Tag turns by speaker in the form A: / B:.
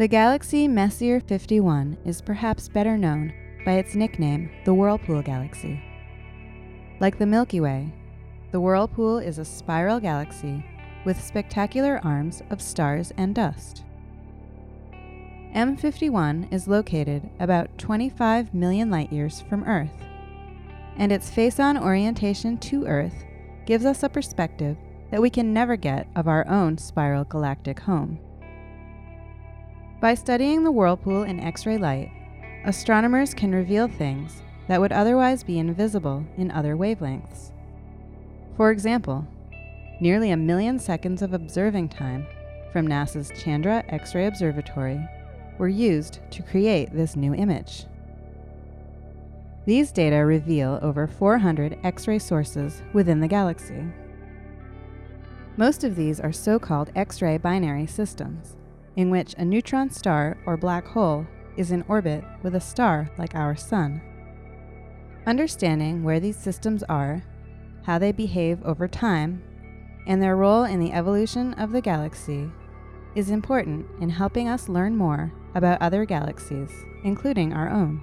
A: The galaxy Messier 51 is perhaps better known by its nickname, the Whirlpool Galaxy. Like the Milky Way, the Whirlpool is a spiral galaxy with spectacular arms of stars and dust. M51 is located about 25 million light years from Earth, and its face on orientation to Earth gives us a perspective that we can never get of our own spiral galactic home. By studying the whirlpool in X ray light, astronomers can reveal things that would otherwise be invisible in other wavelengths. For example, nearly a million seconds of observing time from NASA's Chandra X ray Observatory were used to create this new image. These data reveal over 400 X ray sources within the galaxy. Most of these are so called X ray binary systems, in which a neutron star or black hole is in orbit with a star like our Sun. Understanding where these systems are, how they behave over time, and their role in the evolution of the galaxy is important in helping us learn more about other galaxies, including our own.